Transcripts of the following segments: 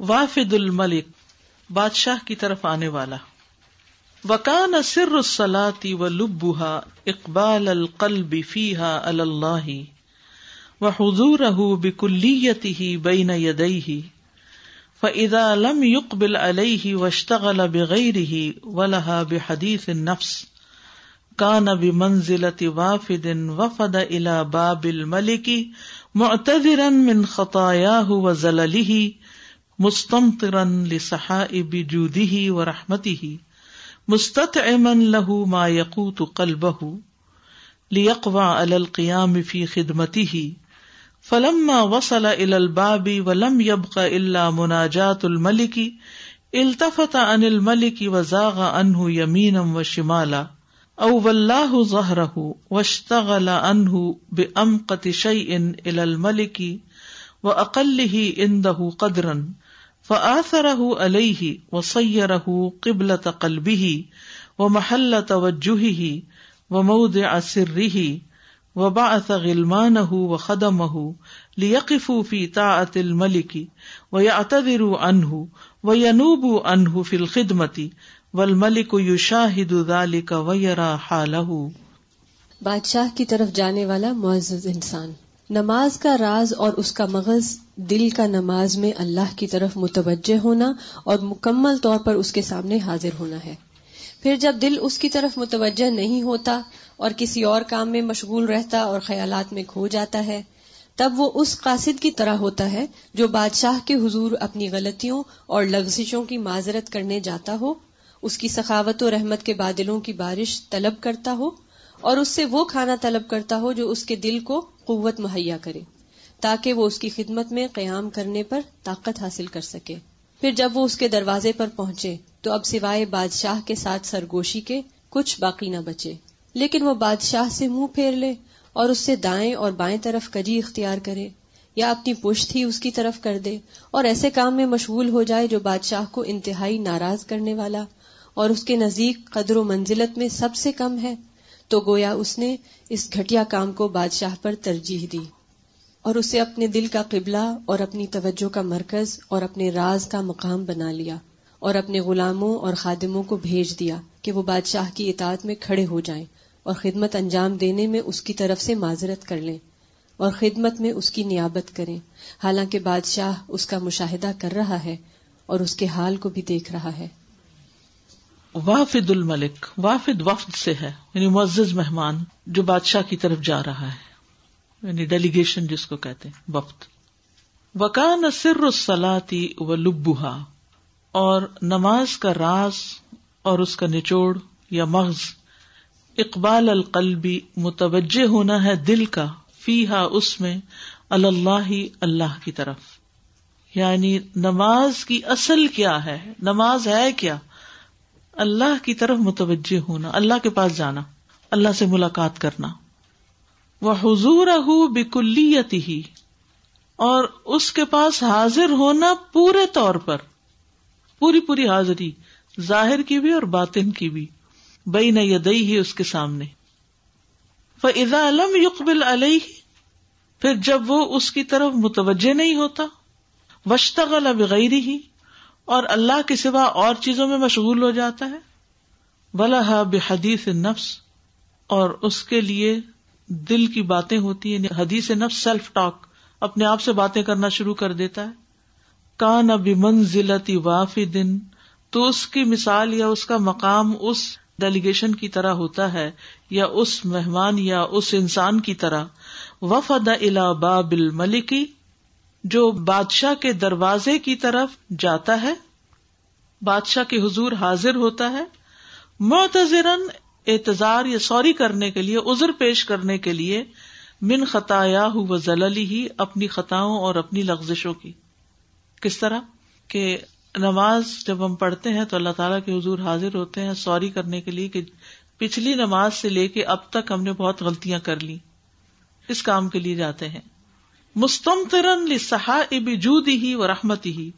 وافد الملک، بادشاہ کی طرف آنے والا۔ وکان سر السلاتی و لبا اقبال القلب فیحا اللہ و حضور بکلیتی بین یدئی فاذا لم يقبل عليه واشتغل بغيره ولها بحديث النفس۔ كان بمنزلة وافد وفد الى باب الملك معتذرا من خطاياه وزلله مستمطرا لصحائب جوده ورحمته مستطعما له ما يقوت قلبه ليقوى على القيام في خدمته فلما وصل الى الباب ولم يبق الا مناجات الملك التفت عن الملك وزاغ عنه يمينا وشمالا او والله ظهره واشتغل عنه بامقت شيء الى الملك واقله عنده قدرا۔ فآثره عليه وصيره قبلة قلبه ومحل توجهه وموضع سره وبعث غلمانه وخدمه ليقفوا في طاعة الملك ويعتذروا عنه وينوبوا عنه في الخدمة والملك يشاهد ذلك ويرى حاله. بادشاہ کی طرف جانے والا معزز انسان۔ نماز کا راز اور اس کا مغز دل کا نماز میں اللہ کی طرف متوجہ ہونا اور مکمل طور پر اس کے سامنے حاضر ہونا ہے۔ پھر جب دل اس کی طرف متوجہ نہیں ہوتا اور کسی اور کام میں مشغول رہتا اور خیالات میں کھو جاتا ہے، تب وہ اس قاصد کی طرح ہوتا ہے جو بادشاہ کے حضور اپنی غلطیوں اور لغزشوں کی معذرت کرنے جاتا ہو، اس کی سخاوت و رحمت کے بادلوں کی بارش طلب کرتا ہو اور اس سے وہ کھانا طلب کرتا ہو جو اس کے دل کو قوت مہیا کرے، تاکہ وہ اس کی خدمت میں قیام کرنے پر طاقت حاصل کر سکے۔ پھر جب وہ اس کے دروازے پر پہنچے، تو اب سوائے بادشاہ کے ساتھ سرگوشی کے کچھ باقی نہ بچے۔ لیکن وہ بادشاہ سے منہ پھیر لے اور اس سے دائیں اور بائیں طرف کجی اختیار کرے، یا اپنی پشت ہی اس کی طرف کر دے۔ اور ایسے کام میں مشغول ہو جائے جو بادشاہ کو انتہائی ناراض کرنے والا اور اس کے نزدیک قدر و منزلت میں سب سے کم ہے۔ تو گویا اس نے اس گھٹیا کام کو بادشاہ پر ترجیح دی اور اسے اپنے دل کا قبلہ اور اپنی توجہ کا مرکز اور اپنے راز کا مقام بنا لیا اور اپنے غلاموں اور خادموں کو بھیج دیا کہ وہ بادشاہ کی اطاعت میں کھڑے ہو جائیں اور خدمت انجام دینے میں اس کی طرف سے معذرت کر لیں اور خدمت میں اس کی نیابت کریں۔ حالانکہ بادشاہ اس کا مشاہدہ کر رہا ہے اور اس کے حال کو بھی دیکھ رہا ہے۔ وافد الملک، وافد وفد سے ہے یعنی معزز مہمان جو بادشاہ کی طرف جا رہا ہے یعنی ڈیلیگیشن جس کو کہتے ہیں، وفد۔ وکان سر السلاتی و لبوہا اور نماز کا راز اور اس کا نچوڑ یا مغز، اقبال القلبی متوجہ ہونا ہے دل کا فی ہا اس میں، اللہ اللہ کی طرف۔ یعنی نماز کی اصل کیا ہے؟ نماز ہے کیا؟ اللہ کی طرف متوجہ ہونا، اللہ کے پاس جانا، اللہ سے ملاقات کرنا۔ وہ حضور بکلیتی ہی اور اس کے پاس حاضر ہونا پورے طور پر، پوری پوری حاضری، ظاہر کی بھی اور باطن کی بھی بئی نہ یدئی ہی اس کے سامنے۔ فضا علم یقبل علیہ پھر جب وہ اس کی طرف متوجہ نہیں ہوتا وشتغل بغیر ہی اور اللہ کے سوا اور چیزوں میں مشغول ہو جاتا ہے؟ بلا بحدیث نفس، اور اس کے لیے دل کی باتیں ہوتی ہیں یعنی حدیث نفس سیلف ٹاک اپنے آپ سے باتیں کرنا شروع کر دیتا ہے۔ کان اب منزلتی وافی دن تو اس کی مثال یا اس کا مقام اس ڈیلیگیشن کی طرح ہوتا ہے، یا اس مہمان یا اس انسان کی طرح۔ وفد الا باب الملکی جو بادشاہ کے دروازے کی طرف جاتا ہے، بادشاہ کے حضور حاضر ہوتا ہے، معتذرن اعتذار یا سوری کرنے کے لیے ازر پیش کرنے کے لیے من خطایا و زللی ہی اپنی خطاؤں اور اپنی لغزشوں کی۔ کس طرح؟ کہ نماز جب ہم پڑھتے ہیں تو اللہ تعالیٰ کے حضور حاضر ہوتے ہیں سوری کرنے کے لیے کہ پچھلی نماز سے لے کے اب تک ہم نے بہت غلطیاں کر لی اس کام کے لیے جاتے ہیں۔ مستم ترن لسحا اب جود ہی و رحمتی ہی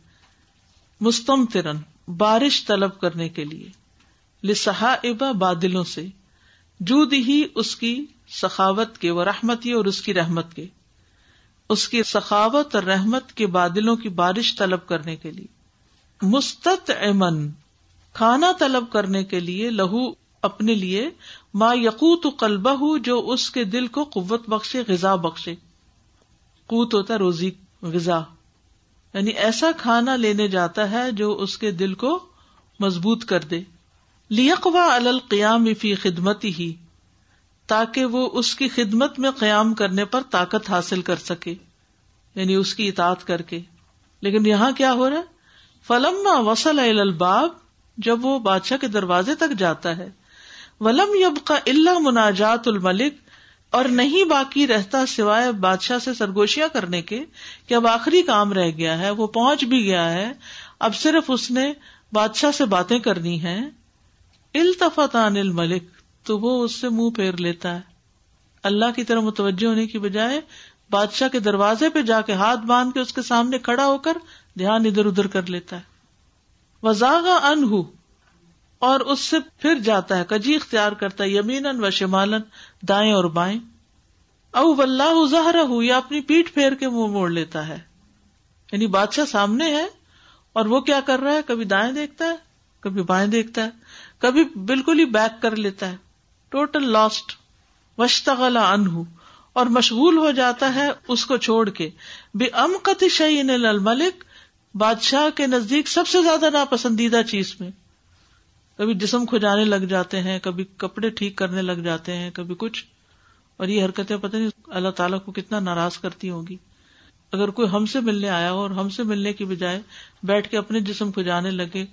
مستم ترن بارش طلب کرنے کے لیے لسحا ابا بادلوں سے جود ہی اس کی سخاوت کے وہ رحمتی اور اس کی رحمت کے، اس کی سخاوت اور رحمت کے بادلوں کی بارش طلب کرنے کے لیے۔ مستط امن کھانا طلب کرنے کے لیے لہو اپنے لیے، ما یقوت قلبہ، جو اس کے دل کو قوت بخشے، غذا بخشے۔ قوت ہوتا ہے، روزی غذا۔ یعنی ایسا کھانا لینے جاتا ہے جو اس کے دل کو مضبوط کر دے۔ لیکوا القیام فی خدمت ہی تاکہ وہ اس کی خدمت میں قیام کرنے پر طاقت حاصل کر سکے یعنی اس کی اطاعت کر کے۔ لیکن یہاں کیا ہو رہا ہے؟ فلما وسل الباب، جب وہ بادشاہ کے دروازے تک جاتا ہے۔ ولم یب کا اللہ مناجات الملک اور نہیں باقی رہتا سوائے بادشاہ سے سرگوشیاں کرنے کے کہ اب آخری کام رہ گیا ہے، وہ پہنچ بھی گیا ہے۔ اب صرف اس نے بادشاہ سے باتیں کرنی ہے التفت عن الملک، تو وہ اس سے منہ پھیر لیتا ہے۔ اللہ کی طرح متوجہ ہونے کی بجائے بادشاہ کے دروازے پہ جا کے ہاتھ باندھ کے اس کے سامنے کھڑا ہو کر دھیان ادھر ادھر کر لیتا ہے۔ وزاغا ان اور اس سے پھر جاتا ہے کجی اختیار کرتا ہے یمین و شمالن دائیں اور بائیں۔ او اللہ ظہر ہو یا اپنی پیٹ پھیر کے منہ موڑ لیتا ہے۔ یعنی بادشاہ سامنے ہے اور وہ کیا کر رہا ہے؟ کبھی دائیں دیکھتا ہے، کبھی بائیں دیکھتا ہے، کبھی بالکل ہی بیک کر لیتا ہے۔ ٹوٹل لاسٹ وشتغلا انہ اور مشغول ہو جاتا ہے اس کو چھوڑ کے۔ بے امقت شعین الملک بادشاہ کے نزدیک سب سے زیادہ ناپسندیدہ چیز میں۔ کبھی جسم کھجانے لگ جاتے ہیں، کبھی کپڑے ٹھیک کرنے لگ جاتے ہیں، کبھی کچھ۔ اور یہ حرکتیں پتہ نہیں اللہ تعالیٰ کو کتنا ناراض کرتی ہوگی اگر کوئی ہم سے ملنے آیا ہو اور ہم سے ملنے کی بجائے بیٹھ کے اپنے جسم کھجانے لگے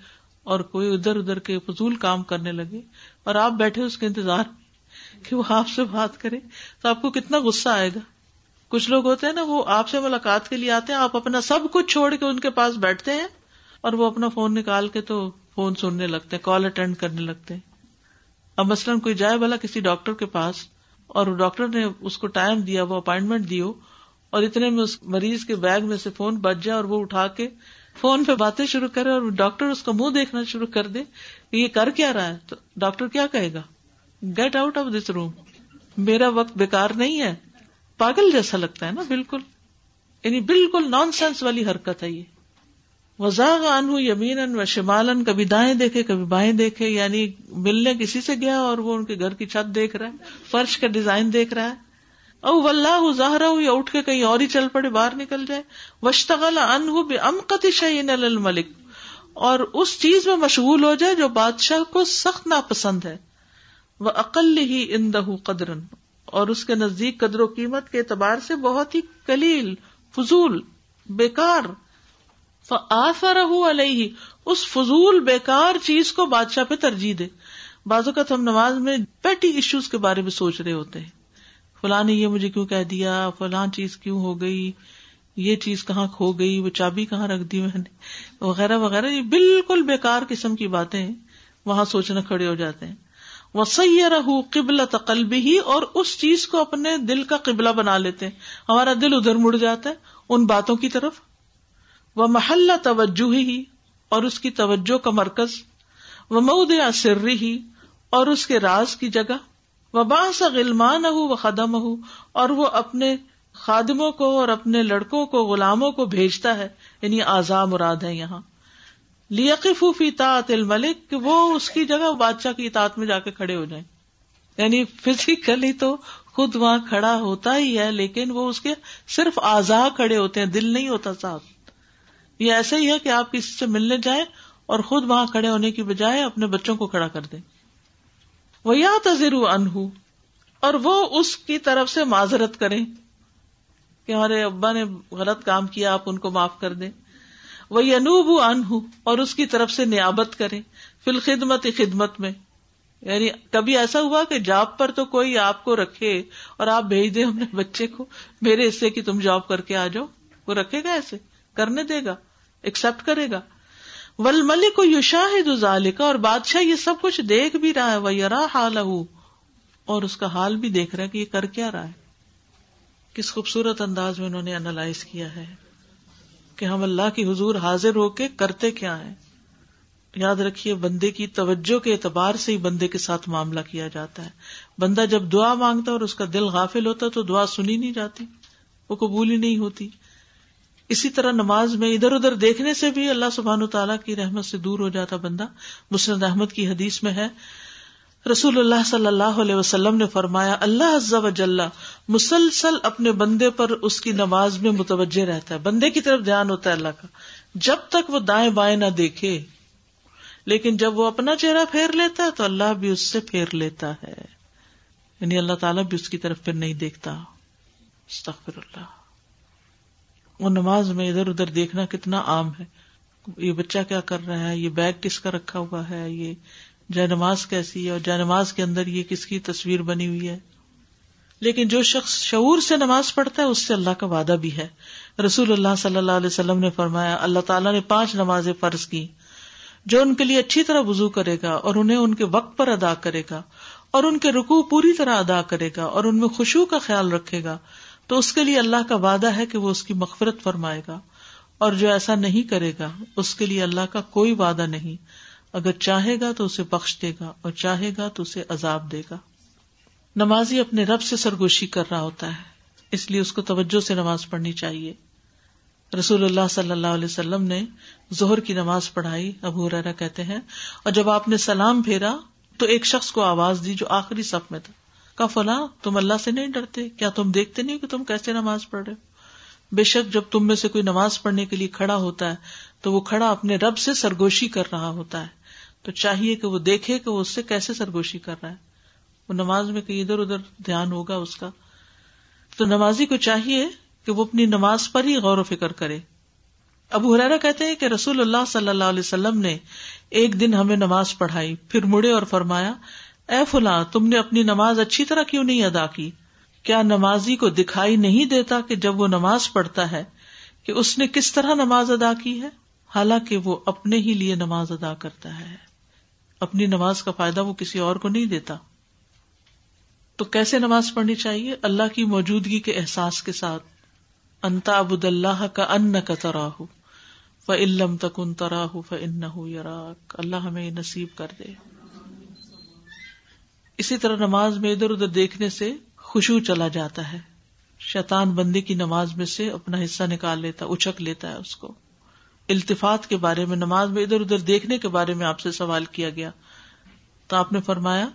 اور کوئی ادھر ادھر کے فضول کام کرنے لگے اور آپ بیٹھے اس کے انتظار کہ وہ آپ سے بات کرے تو آپ کو کتنا غصہ آئے گا۔ کچھ لوگ ہوتے ہیں نا، وہ آپ سے ملاقات کے لیے آتے ہیں، آپ اپنا سب کچھ چھوڑ کے ان کے پاس بیٹھتے ہیں اور وہ اپنا فون نکال کے تو فون سننے لگتے ہیں کال اٹینڈ کرنے لگتے ہیں۔ اب مثلاً کوئی جائے بلا کسی ڈاکٹر کے پاس اور ڈاکٹر نے اس کو ٹائم دیا، وہ اپائنٹمنٹ دی اور اتنے میں اس مریض کے بیگ میں سے فون بچ جائے اور وہ اٹھا کے فون پہ باتیں شروع کرے اور ڈاکٹر اس کا منہ دیکھنا شروع کر دے کہ یہ کر کیا رہا ہے۔ تو ڈاکٹر کیا کہے گا؟ Get out of this room میرا وقت بےکار نہیں ہے۔ پاگل جیسا لگتا ہے نا، بالکل۔ یعنی بالکل نان سینس والی حرکت ہے یہ۔ وزاغ ان یمین و شمالن کبھی دائیں دیکھے، کبھی بائیں دیکھے یعنی ملنے کسی سے گیا اور وہ ان کے گھر کی چھت دیکھ رہا ہے، فرش کا ڈیزائن دیکھ رہا ہے۔ او ولہ ظاہر ہو یا اٹھ کے کہیں اور ہی چل پڑے، باہر نکل جائے۔ وشتغل ان بے شعین الملک۔ اور اس چیز میں مشغول ہو جائے جو بادشاہ کو سخت ناپسند ہے۔ وہ عقل ہی اندہ قدرن اور اس کے نزدیک قدر و قیمت کے اعتبار سے بہت ہی کلیل فضول، بیکار۔ آفر علیہ، اس فضول بیکار چیز کو بادشاہ پہ ترجیح دے۔ بعض اوقات ہم نماز میں پیٹی ایشوز کے بارے میں سوچ رہے ہوتے ہیں۔ فلاں نے یہ مجھے کیوں کہہ دیا؟ فلاں چیز کیوں ہو گئی؟ یہ چیز کہاں کھو گئی؟ وہ چابی کہاں رکھ دی میں نے؟ وغیرہ وغیرہ، یہ بالکل بےکار قسم کی باتیں وہاں سوچنا کھڑے ہو جاتے ہیں۔ وہ سید رہ قبل تقلب ہی اور اس چیز کو اپنے دل کا قبلہ بنا لیتے ہیں۔ ہمارا دل ادھر مڑ جاتا ہے، ان باتوں کی طرف۔ وہ محلہ توجہ ہی اور اس کی توجہ کا مرکز وہ مود سرری ہی اور اس کے راز کی جگہ وہ باس غلمان ہو وہ قدم ہو اور وہ اپنے خادموں کو اور اپنے لڑکوں کو، غلاموں کو بھیجتا ہے یعنی آزا مراد ہے یہاں۔ لیقف فی طاعت الملک، کہ وہ اس کی جگہ بادشاہ کی اطاعت میں جا کے کھڑے ہو جائیں۔ یعنی فزیکلی تو خود وہاں کھڑا ہوتا ہی ہے، لیکن وہ اس کے صرف آزا کھڑے ہوتے ہیں، دل نہیں ہوتا صاحب۔ یہ ایسا ہی ہے کہ آپ کسی سے ملنے جائیں اور خود وہاں کھڑے ہونے کی بجائے اپنے بچوں کو کھڑا کر دیں۔ وہ یا تذر انہ اور وہ اس کی طرف سے معذرت کریں کہ ہمارے ابا نے غلط کام کیا، آپ ان کو معاف کر دیں۔ وہ انوب انہ اور اس کی طرف سے نیابت کریں فل خدمت خدمت میں۔ یعنی کبھی ایسا ہوا کہ جاب پر تو کوئی آپ کو رکھے اور آپ بھیج دیں اپنے بچے کو، میرے حصے کی تم جاب کر کے آ جاؤ، وہ رکھے گا ایسے۔ کرنے دے گا ایکسپٹ کرے گا۔ ول ملک کو یو شاہد اور بادشاہ یہ سب کچھ دیکھ بھی رہا ہے وہ یار حال اور اس کا حال بھی دیکھ رہا ہے کہ یہ کر کیا رہا ہے۔ کس خوبصورت انداز میں انہوں نے انالائز کیا ہے کہ ہم اللہ کی حضور حاضر ہو کے کرتے کیا ہے یاد رکھیے، بندے کی توجہ کے اعتبار سے ہی بندے کے ساتھ معاملہ کیا جاتا ہے۔ بندہ جب دعا مانگتا اور اس کا دل غافل ہوتا تو دعا سنی نہیں جاتی، وہ قبول ہی نہیں ہوتی۔ اسی طرح نماز میں ادھر ادھر دیکھنے سے بھی اللہ سبحان و تعالیٰ کی رحمت سے دور ہو جاتا بندہ مسند احمد کی حدیث میں ہے۔ رسول اللہ صلی اللہ علیہ وسلم نے فرمایا، اللہ عزا وجل مسلسل اپنے بندے پر اس کی نماز میں متوجہ رہتا ہے۔ بندے کی طرف دھیان ہوتا ہے اللہ کا۔ جب تک وہ دائیں بائیں نہ دیکھے، لیکن جب وہ اپنا چہرہ پھیر لیتا ہے تو اللہ بھی اس سے پھیر لیتا ہے۔ یعنی اللہ تعالیٰ بھی اس کی طرف پھر نہیں دیکھتا۔ استغفر اللہ۔ وہ نماز میں ادھر ادھر دیکھنا کتنا عام ہے۔ یہ بچہ کیا کر رہا ہے؟ یہ بیگ کس کا رکھا ہوا ہے؟ یہ جائے نماز کیسی ہے؟ اور جائے نماز کے اندر یہ کس کی تصویر بنی ہوئی ہے؟ لیکن جو شخص شعور سے نماز پڑھتا ہے، اس سے اللہ کا وعدہ بھی ہے۔ رسول اللہ صلی اللہ علیہ وسلم نے فرمایا، اللہ تعالیٰ نے پانچ نمازیں فرض کی جو ان کے لیے اچھی طرح وزو کرے گا اور انہیں ان کے وقت پر ادا کرے گا اور ان کے رکو پوری طرح ادا کرے گا اور ان میں خوشبو کا خیال رکھے گا تو اس کے لیے اللہ کا وعدہ ہے کہ وہ اس کی مغفرت فرمائے گا اور جو ایسا نہیں کرے گا، اس کے لیے اللہ کا کوئی وعدہ نہیں۔ اگر چاہے گا تو اسے بخش دے گا اور چاہے گا تو اسے عذاب دے گا۔ نمازی اپنے رب سے سرگوشی کر رہا ہوتا ہے، اس لیے اس کو توجہ سے نماز پڑھنی چاہیے۔ رسول اللہ صلی اللہ علیہ وسلم نے زہر کی نماز پڑھائی، ابو ریرا کہتے ہیں، اور جب آپ نے سلام پھیرا تو ایک شخص کو آواز دی جو آخری صف میں تھا۔ کا فلاں، تم اللہ سے نہیں ڈرتے۔ کیا تم دیکھتے نہیں کہ تم کیسے نماز پڑھ رہے ہو؟ بے شک جب تم میں سے کوئی نماز پڑھنے کے لیے کھڑا ہوتا ہے، تو وہ کھڑا اپنے رب سے سرگوشی کر رہا ہوتا ہے۔ تو چاہیے کہ وہ دیکھے کہ وہ اس سے کیسے سرگوشی کر رہا ہے۔ وہ نماز میں کہیں ادھر ادھر دھیان ہوگا اس کا۔ تو نمازی کو چاہیے کہ وہ اپنی نماز پر ہی غور و فکر کرے۔ ابو حرارا کہتے ہیں کہ رسول اللہ صلی اللہ علیہ وسلم نے ایک دن ہمیں نماز پڑھائی، پھر مڑے اور فرمایا اے فلاں، تم نے اپنی نماز اچھی طرح کیوں نہیں ادا کی؟ کیا نمازی کو دکھائی نہیں دیتا کہ جب وہ نماز پڑھتا ہے کہ اس نے کس طرح نماز ادا کی ہے؟ حالانکہ وہ اپنے ہی لیے نماز ادا کرتا ہے۔ اپنی نماز کا فائدہ وہ کسی اور کو نہیں دیتا۔ تو کیسے نماز پڑھنی چاہیے؟ اللہ کی موجودگی کے احساس کے ساتھ۔ انتا ابود اللہ کا ان کا تراہ ف علم تکن تراہ ف ان اللہ ہمیں نصیب کر دے۔ اسی طرح نماز میں ادھر ادھر دیکھنے سے خوشبو چلا جاتا ہے۔ شیطان بندی کی نماز میں سے اپنا حصہ نکال لیتا اچک لیتا ہے اس کو۔ التفات کے بارے میں، نماز میں ادھر ادھر دیکھنے کے بارے میں آپ سے سوال کیا گیا۔ تو آپ نے فرمایا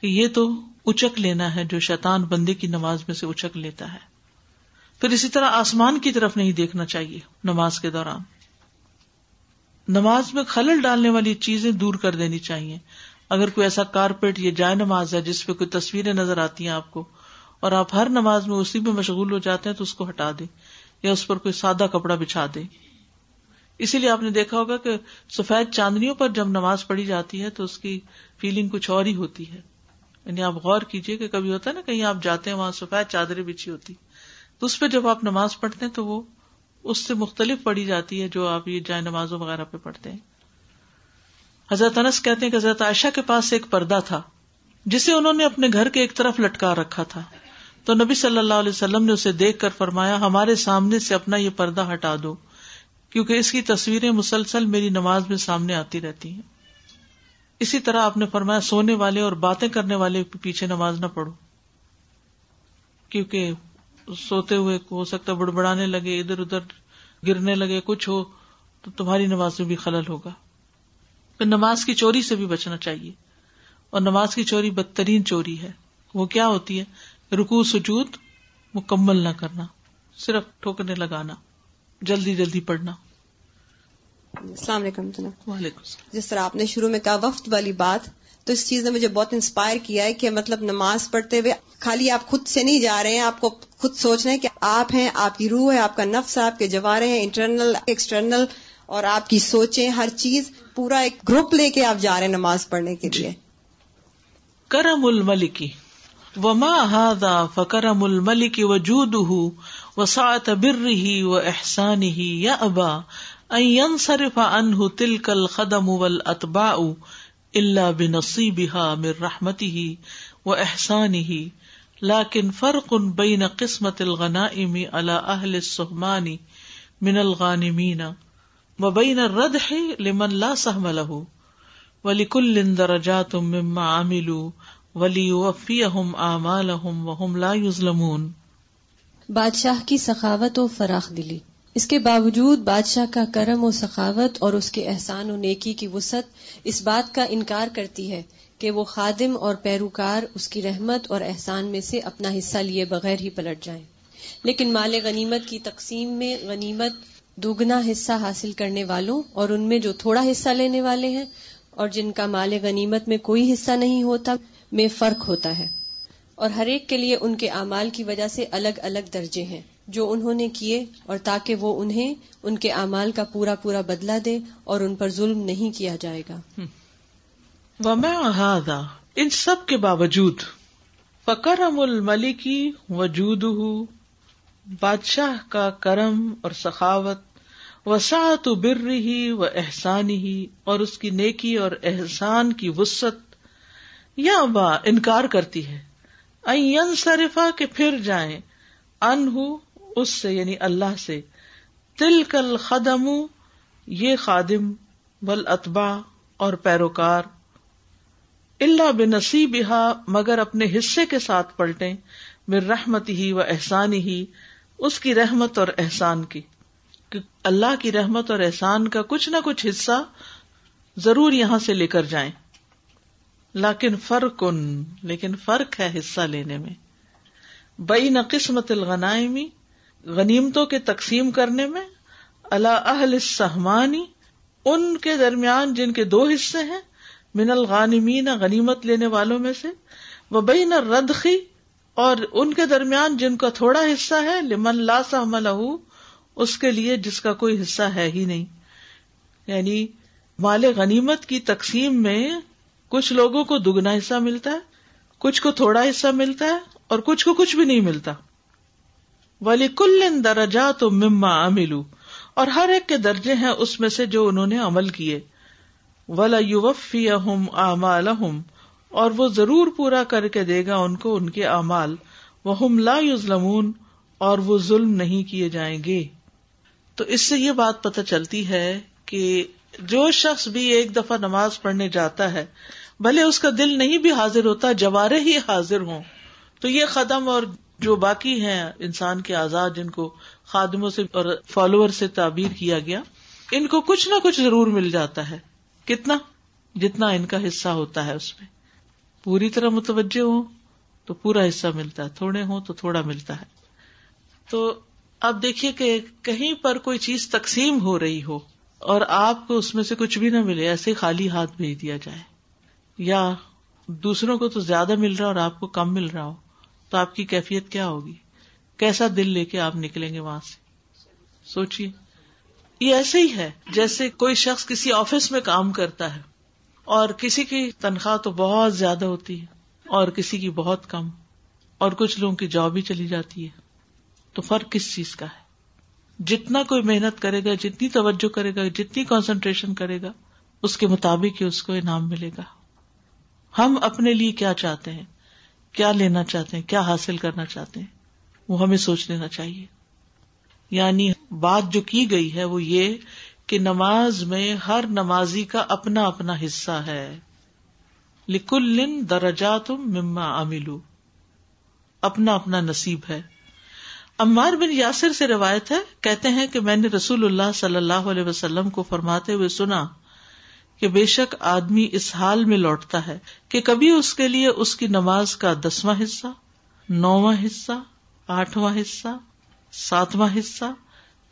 کہ یہ تو اچک لینا ہے جو شیطان بندی کی نماز میں سے اچک لیتا ہے۔ پھر اسی طرح آسمان کی طرف نہیں دیکھنا چاہیے نماز کے دوران۔ نماز میں خلل ڈالنے والی چیزیں دور کر دینی چاہیے۔ اگر کوئی ایسا کارپیٹ یا جائے نماز ہے جس پہ کوئی تصویریں نظر آتی ہیں آپ کو اور آپ ہر نماز میں اسی میں مشغول ہو جاتے ہیں تو اس کو ہٹا دیں یا اس پر کوئی سادہ کپڑا بچھا دیں اسی لیے آپ نے دیکھا ہوگا کہ سفید چاندنیوں پر جب نماز پڑھی جاتی ہے تو اس کی فیلنگ کچھ اور ہی ہوتی ہے۔ یعنی آپ غور کیجیے کہ کبھی ہوتا ہے نا کہیں آپ جاتے ہیں، وہاں سفید چادریں بچھی ہوتی۔ تو اس پہ جب آپ نماز پڑھتے ہیں تو وہ اس سے مختلف پڑھی جاتی ہے جو آپ یہ جائے نمازوں وغیرہ پہ پڑھتے ہیں۔ حضرت انس کہتے ہیں کہ حضرت عائشہ کے پاس ایک پردہ تھا، جسے انہوں نے اپنے گھر کے ایک طرف لٹکا رکھا تھا۔ تو نبی صلی اللہ علیہ وسلم نے اسے دیکھ کر فرمایا، ہمارے سامنے سے اپنا یہ پردہ ہٹا دو، کیونکہ اس کی تصویریں مسلسل میری نماز میں سامنے آتی رہتی ہیں۔ اسی طرح آپ نے فرمایا، سونے والے اور باتیں کرنے والے پیچھے نماز نہ پڑھو، کیونکہ سوتے ہوئے ہو سکتا بڑبڑانے لگے، ادھر ادھر گرنے لگے، کچھ ہو تو تمہاری نماز میں بھی خلل ہوگا۔ پھر نماز کی چوری سے بھی بچنا چاہیے۔ اور نماز کی چوری بدترین چوری ہے۔ وہ کیا ہوتی ہے؟ رکو سجود مکمل نہ کرنا صرف ٹھوکنے لگانا جلدی جلدی پڑھنا۔ السلام علیکم وعلیکم جس طرح آپ نے شروع میں کہا وقت والی بات تو اس چیز نے مجھے بہت انسپائر کیا ہے کہ مطلب نماز پڑھتے ہوئے خالی آپ خود سے نہیں جا رہے ہیں آپ کو خود سوچنا ہے کہ آپ ہیں آپ کی روح ہے آپ کا نفس ہے آپ کے جوارے ہیں انٹرنل ایکسٹرنل اور آپ کی سوچیں ہر چیز پورا ایک گروپ لے کے آپ جا رہے ہیں نماز پڑھنے کے لیے۔ کرم الملکی وما هذا فکرم الملک وجوده وسعت بره واحسانه يأبى ان ينصرف عنه تلك الخدم والاتباع الا بنصيبها من رحمته واحسانه لكن فرق بين قسمة الغنائم على اهل السهمان من الغانمين وبین الردح لمن لا سہم له ولكل درجات مما عملوا وليوفيهم اعمالهم وهم لا يظلمون بادشاہ کی سخاوت و فراخ دلی۔ اس کے باوجود بادشاہ کا کرم و سخاوت اور اس کے احسان و نیکی کی وسعت اس بات کا انکار کرتی ہے کہ وہ خادم اور پیروکار اس کی رحمت اور احسان میں سے اپنا حصہ لیے بغیر ہی پلٹ جائیں۔ لیکن مال غنیمت کی تقسیم میں غنیمت دوگنا حصہ حاصل کرنے والوں اور ان میں جو تھوڑا حصہ لینے والے ہیں اور جن کا مال غنیمت میں کوئی حصہ نہیں ہوتا میں فرق ہوتا ہے۔ اور ہر ایک کے لیے ان کے اعمال کی وجہ سے الگ الگ درجے ہیں۔ جو انہوں نے کیے اور تاکہ وہ انہیں ان کے اعمال کا پورا پورا بدلہ دے اور ان پر ظلم نہیں کیا جائے گا۔ وما ان سب کے باوجود فکرم الملکی وجود بادشاہ کا کرم اور سخاوت، وسعت بر ہی و احسان ہی اور اس کی نیکی اور احسان کی وسط یا با انکار کرتی ہے۔ این صرفا کے پھر جائیں۔ ان اس سے یعنی اللہ سے۔ تل کل خدم یہ خادم بل اتبا اور پیروکار۔ اللہ بنصیب مگر اپنے حصے کے ساتھ پلٹے مر رحمت ہی و احسان ہی اس کی رحمت اور احسان کی اللہ کی رحمت اور احسان کا کچھ نہ کچھ حصہ ضرور یہاں سے لے کر جائیں۔ لیکن فرق ان لیکن فرق ہے حصہ لینے میں۔ بئی نہ قسمت الغنائمی غنیمتوں کے تقسیم کرنے میں۔ اللہ اہل سہمانی ان کے درمیان جن کے دو حصے ہیں، من الغانمین غنیمت لینے والوں میں سے۔ وہ بئی نہ ردخی اور ان کے درمیان جن کا تھوڑا حصہ ہے، لمن لا سہم لہو، اس کے لیے جس کا کوئی حصہ ہے ہی نہیں۔ یعنی مال غنیمت کی تقسیم میں کچھ لوگوں کو دگنا حصہ ملتا ہے، کچھ کو تھوڑا حصہ ملتا ہے، اور کچھ کو کچھ بھی نہیں ملتا۔ ولی کل درجا تو مما املو اور ہر ایک کے درجے ہیں اس میں سے جو انہوں نے عمل کیے۔ ولا یوفی اہم اور وہ ضرور پورا کر کے دے گا ان کو، ان کے اعمال۔ وہ لا یوزلمون اور وہ ظلم نہیں کیے جائیں گے۔ تو اس سے یہ بات پتہ چلتی ہے کہ جو شخص بھی ایک دفعہ نماز پڑھنے جاتا ہے، بھلے اس کا دل نہیں بھی حاضر ہوتا، جوارے ہی حاضر ہوں۔ تو یہ قدم اور جو باقی ہیں انسان کے آزاد جن کو خادموں سے اور فالوور سے تعبیر کیا گیا، ان کو کچھ نہ کچھ ضرور مل جاتا ہے۔ کتنا؟ جتنا ان کا حصہ ہوتا ہے اس میں۔ پوری طرح متوجہ ہو تو پورا حصہ ملتا ہے۔ تھوڑے ہوں تو تھوڑا ملتا ہے۔ تو اب دیکھیے کہ کہیں پر کوئی چیز تقسیم ہو رہی ہو اور آپ کو اس میں سے کچھ بھی نہ ملے، ایسے خالی ہاتھ بھیج دیا جائے۔ یا دوسروں کو تو زیادہ مل رہا اور آپ کو کم مل رہا ہو، تو آپ کی کیفیت کیا ہوگی؟ کیسا دل لے کے آپ نکلیں گے وہاں سے؟ سوچیے یہ ایسے ہی ہے جیسے کوئی شخص کسی آفس میں کام کرتا ہے۔ اور کسی کی تنخواہ تو بہت زیادہ ہوتی ہے اور کسی کی بہت کم اور کچھ لوگوں کی جاب بھی چلی جاتی ہے تو فرق کس چیز کا ہے؟ جتنا کوئی محنت کرے گا، جتنی توجہ کرے گا، جتنی کانسنٹریشن کرے گا، اس کے مطابق ہی اس کو انعام ملے گا۔ ہم اپنے لیے کیا چاہتے ہیں؟ کیا لینا چاہتے ہیں؟ کیا حاصل کرنا چاہتے ہیں؟ وہ ہمیں سوچ لینا چاہیے۔ یعنی بات جو کی گئی ہے وہ یہ کہ نماز میں ہر نمازی کا اپنا اپنا حصہ ہے۔ لکل درجات مما املو اپنا اپنا نصیب ہے۔ امار بن یاسر سے روایت ہے، کہتے ہیں کہ میں نے رسول اللہ صلی اللہ علیہ وسلم کو فرماتے ہوئے سنا کہ بے شک آدمی اس حال میں لوٹتا ہے کہ کبھی اس کے لیے اس کی نماز کا دسواں حصہ نواں حصہ، آٹھواں حصہ، ساتواں حصہ،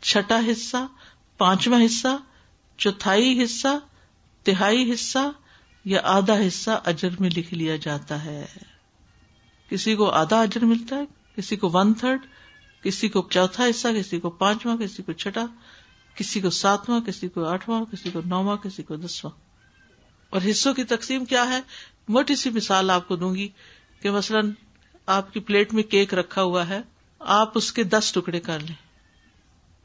چھٹا حصہ پانچواں حصہ، چوتھائی حصہ، تہائی حصہ یا آدھا حصہ اجر میں لکھ لیا جاتا ہے۔ کسی کو آدھا اجر ملتا ہے، کسی کو ون تھرڈ کسی کو چوتھا حصہ، کسی کو پانچواں، کسی کو چھٹا، کسی کو ساتواں، کسی کو آٹھواں، کسی کو نواں، کسی کو دسواں۔ اور حصوں کی تقسیم کیا ہے؟ موٹی سی مثال آپ کو دوں گی کہ مثلاً آپ کی پلیٹ میں کیک رکھا ہوا ہے، آپ اس کے دس ٹکڑے کر لیں۔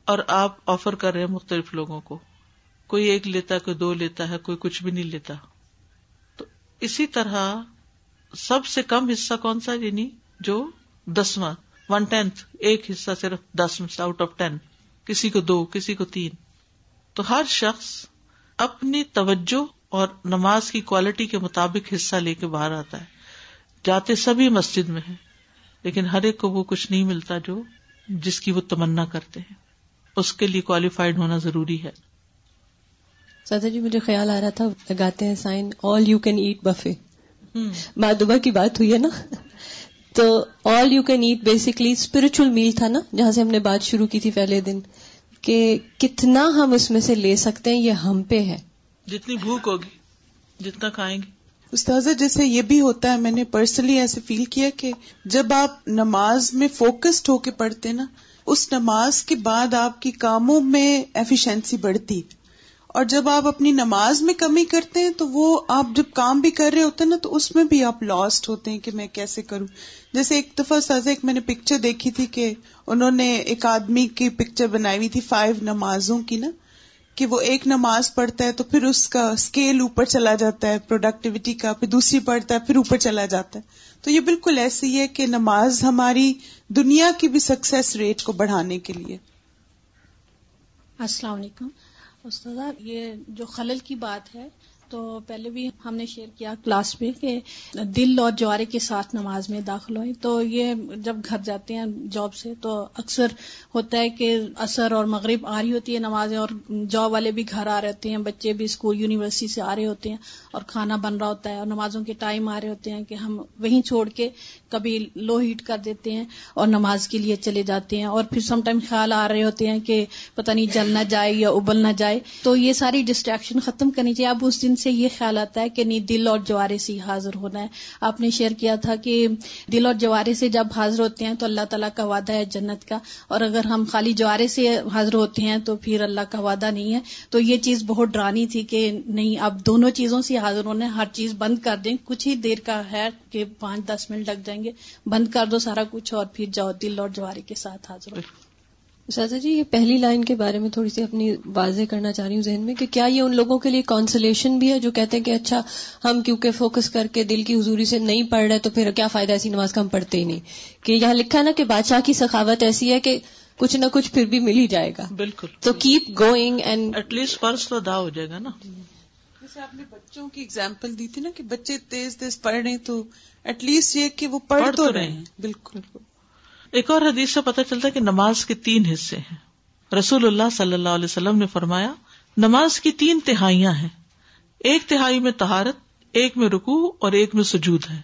اور آپ آفر کر رہے ہیں مختلف لوگوں کو۔ کوئی ایک لیتا ہے، کوئی دو لیتا ہے، کوئی کچھ بھی نہیں لیتا۔ تو اسی طرح سب سے کم حصہ کون سا یعنی جو دسواں ون ٹینتھ ایک حصہ صرف دس میں آؤٹ آف ٹین کسی کو دو، کسی کو تین۔ تو ہر شخص اپنی توجہ اور نماز کی کوالٹی کے مطابق حصہ لے کے باہر آتا ہے۔ جاتے سبھی مسجد میں ہے لیکن ہر ایک کو وہ کچھ نہیں ملتا جو جس کی وہ تمنا کرتے ہیں۔ اس کے لیے کوالیفائڈ ہونا ضروری ہے۔ سادہ جی مجھے خیال آ رہا تھا لگاتے ہیں sign all you can eat buffet مادبا کی بات ہوئی ہے نا۔ تو all you can eat basically spiritual meal تھا نا جہاں سے ہم نے بات شروع کی تھی پہلے دن کہ کتنا ہم اس میں سے لے سکتے ہیں یہ ہم پہ ہے۔ جتنی بھوک ہوگی جتنا کھائیں گے۔ استاذہ جیسے یہ بھی ہوتا ہے میں نے پرسنلی ایسے فیل کیا کہ جب آپ نماز میں فوکسڈ ہو کے پڑھتے نا اس نماز کے بعد آپ کی کاموں میں ایفیشنسی بڑھتی۔ اور جب آپ اپنی نماز میں کمی کرتے ہیں تو وہ آپ جب کام بھی کر رہے ہوتے ہیں نا تو اس میں بھی آپ لاسٹ ہوتے ہیں کہ میں کیسے کروں۔ جیسے ایک دفعہ سازا ایک میں نے پکچر دیکھی تھی کہ انہوں نے ایک آدمی کی پکچر بنائی ہوئی تھی فائیو نمازوں کی نا، کہ وہ ایک نماز پڑھتا ہے تو پھر اس کا اسکیل اوپر چلا جاتا ہے پروڈکٹیوٹی کا، پھر دوسری پڑھتا ہے، پھر اوپر چلا جاتا ہے۔ تو یہ بالکل ایسی ہے کہ نماز ہماری دنیا کی بھی سکسیس ریٹ کو بڑھانے کے لیے۔ السلام علیکم۔ استاد یہ جو خلل کی بات ہے تو پہلے بھی ہم نے شیئر کیا کلاس میں کہ دل اور جوارے کے ساتھ نماز میں داخل ہوئے تو یہ جب گھر جاتے ہیں جاب سے تو اکثر ہوتا ہے کہ اثر اور مغرب آ رہی ہوتی ہے نمازیں اور جاب والے بھی گھر آ رہے ہوتے ہیں، بچے بھی اسکول، یونیورسٹی سے آ رہے ہوتے ہیں اور کھانا بن رہا ہوتا ہے اور نمازوں کے ٹائم آ رہے ہوتے ہیں کہ ہم وہیں چھوڑ کے کبھی لو ہیٹ کر دیتے ہیں اور نماز کے لیے چلے جاتے ہیں اور پھر سم ٹائم خیال آ رہے ہوتے ہیں کہ پتہ نہیں جل نہ جائے یا ابل نہ جائے۔ تو یہ ساری ڈسٹریکشن ختم کرنی چاہیے۔ اب اس دن سے یہ خیال آتا ہے کہ نہیں، دل اور جوارے سے حاضر ہونا ہے۔ آپ نے شیئر کیا تھا کہ دل اور جوارے سے جب حاضر ہوتے ہیں تو اللہ تعالیٰ کا وعدہ ہے جنت کا۔ اور اگر ہم خالی جوارے سے حاضر ہوتے ہیں تو پھر اللہ کا وعدہ نہیں ہے۔ تو یہ چیز بہت ڈرانی تھی کہ نہیں، اب دونوں چیزوں سے حاضر ہونا ہے۔ ہر چیز بند کر دیں۔ کچھ ہی دیر کا ہے کہ پانچ دس منٹ لگ جائیں گے۔ بند کر دو سارا کچھ اور پھر جاؤ دل اور جوارے کے ساتھ حاضر ہو۔ سازا جی یہ پہلی لائن کے بارے میں تھوڑی سی اپنی واضح کرنا چاہ رہی ہوں ذہن میں کہ کیا یہ ان لوگوں کے لیے کانسلیشن بھی ہے جو کہتے ہیں کہ اچھا ہم کیونکہ فوکس کر کے دل کی حضوری سے نہیں پڑھ رہے تو پھر کیا فائدہ ایسی نماز کا ہم پڑھتے ہی نہیں؟ کہ یہاں لکھا نا کہ بادشاہ کی سخاوت ایسی ہے کہ کچھ نہ کچھ پھر بھی مل ہی جائے گا۔ بالکل۔ تو keep going and at least فرض تو ادا ہو جائے گا نا۔ جیسے آپ نے بچوں کی اگزامپل دی تھی نا کہ بچے تیز تیز پڑھ رہے ہیں تو ایٹ لیسٹ یہ کہ وہ پڑھ تو رہے ہیں۔ بالکل۔ ایک اور حدیث سے پتہ چلتا ہے کہ نماز کے تین حصے ہیں۔ رسول اللہ صلی اللہ علیہ وسلم نے فرمایا، نماز کی تین تہائیاں ہیں۔ ایک تہائی میں تہارت ایک میں رکو اور ایک میں سجود ہے۔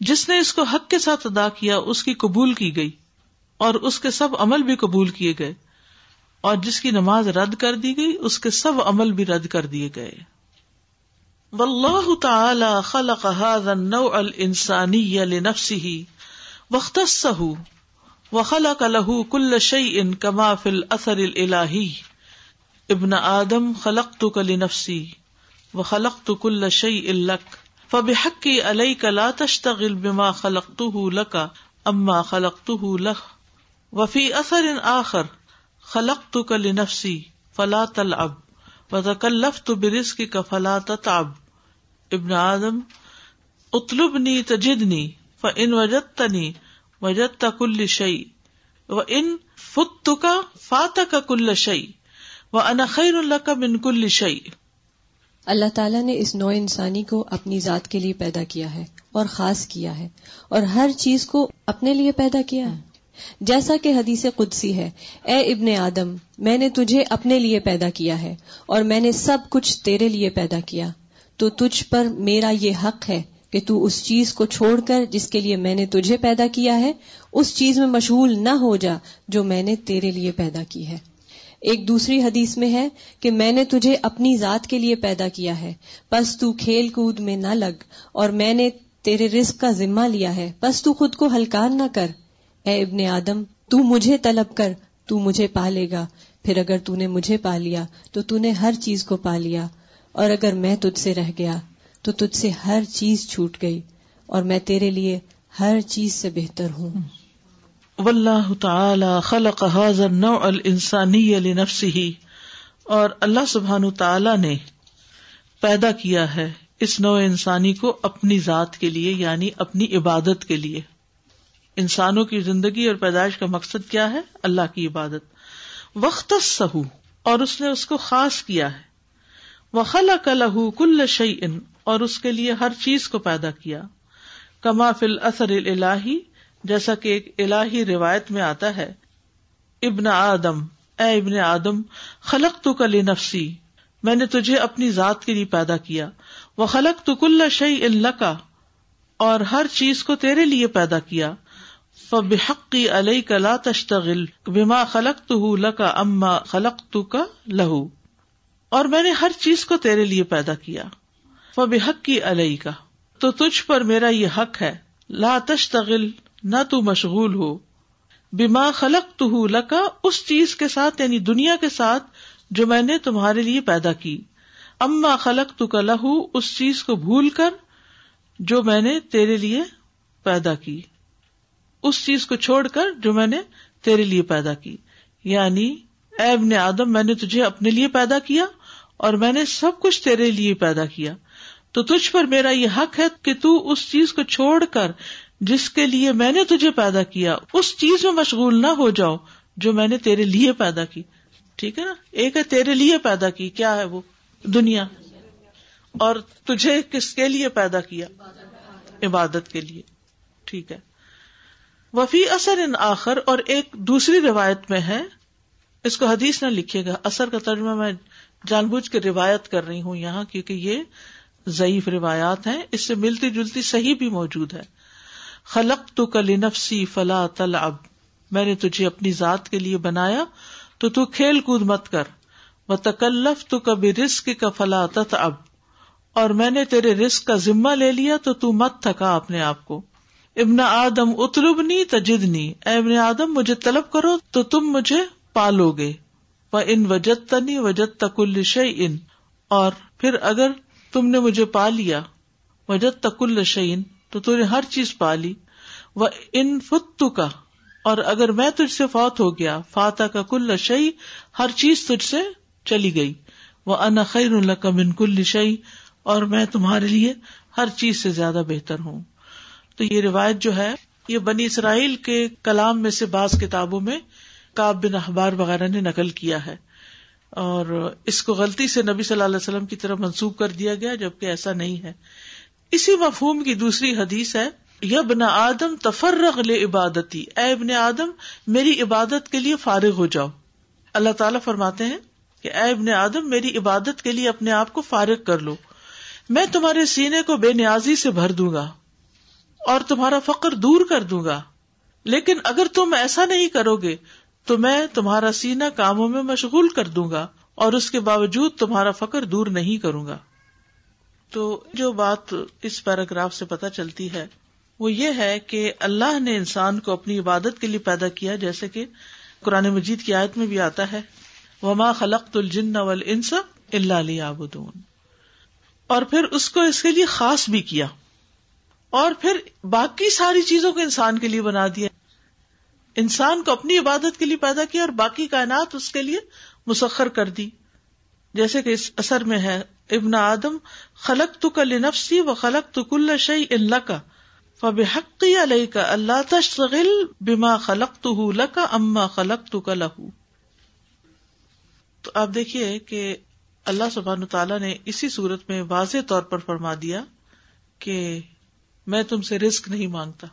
جس نے اس کو حق کے ساتھ ادا کیا، اس کی قبول کی گئی اور اس کے سب عمل بھی قبول کیے گئے۔ اور جس کی نماز رد کر دی گئی، اس کے سب عمل بھی رد کر دیے گئے۔ واللہ تعالی خلق هذا النوع الانسانی لنفسه واختصه وخلق له كل شيء كما في الاثر الالهي ابن آدم، خلقتك لنفسي، وخلقت كل شيء لك. فبحقي عليك لا تشتغل بما خلقته لك اما خلقته له. وفي اثر آخر، خلقتك لنفسي، فلا تلعب. وتكلفت برزقك، فلا تتعب. ابن آدم اطلبنی تجدنی فان وجدتنی وجدت کل شعی و ان فت کا فات کا کل شعی و ان خیر اللہ کا من کل شعی اللہ تعالیٰ نے اس نو انسانی کو اپنی ذات کے لیے پیدا کیا ہے اور خاص کیا ہے، اور ہر چیز کو اپنے لیے پیدا کیا ہے۔ جیسا کہ حدیث قدسی ہے، اے ابن آدم، میں نے تجھے اپنے لیے پیدا کیا ہے، اور میں نے سب کچھ تیرے لیے پیدا کیا، تو تجھ پر میرا یہ حق ہے کہ تو اس چیز کو چھوڑ کر جس کے لیے میں نے تجھے پیدا کیا ہے، اس چیز میں مشغول نہ ہو جا جو میں نے تیرے لیے پیدا کی ہے۔ ایک دوسری حدیث میں ہے کہ میں نے تجھے اپنی ذات کے لیے پیدا کیا ہے بس تو کھیل کود میں نہ لگ، اور میں نے تیرے رزق کا ذمہ لیا ہے بس تو خود کو ہلکان نہ کر۔ اے ابن آدم، تو مجھے طلب کر، تو مجھے پا لے گا۔ پھر اگر تو نے مجھے پا لیا تو تو نے ہر چیز کو پا لیا اور اگر میں تجھ سے رہ گیا تو تجھ سے ہر چیز چھوٹ گئی اور میں تیرے لیے ہر چیز سے بہتر ہوں۔ واللہ تعالی خلق هذا النوع الانسانی لنفسه اور اللہ سبحانہ تعالی نے پیدا کیا ہے اس نو انسانی کو اپنی ذات کے لیے یعنی اپنی عبادت کے لیے۔ انسانوں کی زندگی اور پیدائش کا مقصد کیا ہے؟ اللہ کی عبادت۔ وقت سہو اور اس نے اس کو خاص کیا ہے۔ وخلا کلہ کل شعی ان اور اس کے لیے ہر چیز کو پیدا کیا۔ کما فل اثر الہی جیسا کہ ایک الہی روایت میں آتا ہے، ابن آدم، اے ابن آدم خلق تو کل نفسی میں نے تجھے اپنی ذات کے لیے پیدا کیا۔ وہ خلق تو کل شعی اللہ کا اور ہر چیز کو تیرے لیے پیدا کیا۔ فبحقی علیہ کا لا تشتغل، بما خلق تو لکا اما خلق تو کا لہو۔ اور میں نے ہر چیز کو تیرے لیے پیدا کیا۔ فبحق کی علیہ کا تو تجھ پر میرا یہ حق ہے، لا تشتغل، نہ تو مشغول ہو۔ بیما خلق تو لکا اس چیز کے ساتھ یعنی دنیا کے ساتھ، جو میں نے تمہارے لیے پیدا کی۔ اما خلق تو کا لہو اس چیز کو بھول کر، جو میں نے تیرے لیے پیدا کی۔ اس چیز کو چھوڑ کر، جو میں نے تیرے لیے پیدا کی۔ یعنی اے ابن آدم، میں نے تجھے اپنے لیے پیدا کیا، اور میں نے سب کچھ تیرے لیے پیدا کیا۔ تو تجھ پر میرا یہ حق ہے کہ تو اس چیز کو چھوڑ کر جس کے لیے میں نے تجھے پیدا کیا، اس چیز میں مشغول نہ ہو جاؤ جو میں نے تیرے لیے پیدا کی۔ ٹھیک ہے نا؟ ایک ہے تیرے لیے پیدا کی، کیا ہے وہ؟ دنیا۔ اور تجھے کس کے لیے پیدا کیا؟ عبادت کے لیے۔ ٹھیک ہے۔ وفی اثر ان آخر، اور ایک دوسری روایت میں ہے، اس کو حدیث نہ لکھے گا۔ اثر کا ترجمہ میں جان بوجھ کے روایت کر رہی ہوں یہاں، کیونکہ یہ ضعیف روایات ہیں، اس سے ملتی جلتی صحیح بھی موجود ہے۔ خلق تو کل نفسی فلا تل اب میں نے تجھے اپنی ذات کے لیے بنایا، تو تو کھیل کود مت کر۔ وہ تکلف تو کبھی رسک کا فلا تت اب اور میں نے تیرے رسک کا ذمہ لے لیا، تو تو مت تھکا اپنے آپ کو۔ ابن آدم، اتربنی تجدنی، اے ابن آدم، مجھے طلب کرو، تو تم مجھے پالو گے۔ وہ ان وجت تنی وجت تکل شعین اور پھر اگر تم نے مجھے پا لیا۔ وجت تکل شعین تو تم نے ہر چیز پالی وہ ان فتو کا اور اگر میں تجھ سے فوت ہو گیا فاتح کا کل شعی ہر چیز تجھ سے چلی گئی۔ وہ ان خیر اللہ کا من کل شعی اور میں تمہارے لیے ہر چیز سے زیادہ بہتر ہوں۔ تو یہ روایت جو ہے، یہ بنی اسرائیل کے کلام میں سے بعض کتابوں میں کاب بن اخبار وغیرہ نے نقل کیا ہے۔ اور اس کو غلطی سے نبی صلی اللہ علیہ وسلم کی طرف منسوخ کر دیا گیا، جبکہ ایسا نہیں ہے۔ اسی مفہوم کی دوسری حدیث ہے یب نہ آدم تفرغ لے عبادتی اے ابن آدم، میری عبادت کے لیے فارغ ہو جاؤ۔ اللہ تعالیٰ فرماتے ہیں کہ اے ابن آدم، میری عبادت کے لیے اپنے آپ کو فارغ کر لو۔ میں تمہارے سینے کو بے نیازی سے بھر دوں گا اور تمہارا فقر دور کر دوں گا۔ لیکن اگر تم ایسا نہیں کرو گے تو میں تمہارا سینا کاموں میں مشغول کر دوں گا اور اس کے باوجود تمہارا فقر دور نہیں کروں گا۔ تو جو بات اس پیراگراف سے پتہ چلتی ہے، وہ یہ ہے کہ اللہ نے انسان کو اپنی عبادت کے لیے پیدا کیا، جیسے کہ قرآن مجید کی آیت میں بھی آتا ہے، وما خلق الجن انس اللہ علی اور پھر اس کو اس کے لیے خاص بھی کیا۔ اور پھر باقی ساری چیزوں کو انسان کے لیے بنا دیا۔ انسان کو اپنی عبادت کے لیے پیدا کیا اور باقی کائنات اس کے لیے مسخر کر دی۔ جیسے کہ اس اثر میں ہے، ابن آدم خلق تو کل نفسی و خلق تو کل شعی ان کا فب حقی علیہ کا اللہ تشغل بما خلق تو لکا اما خلق تو کا لہو تو آپ دیکھیے کہ اللہ سبحان تعالیٰ نے اسی صورت میں واضح طور پر فرما دیا کہ میں تم سے رسک نہیں مانگتا۔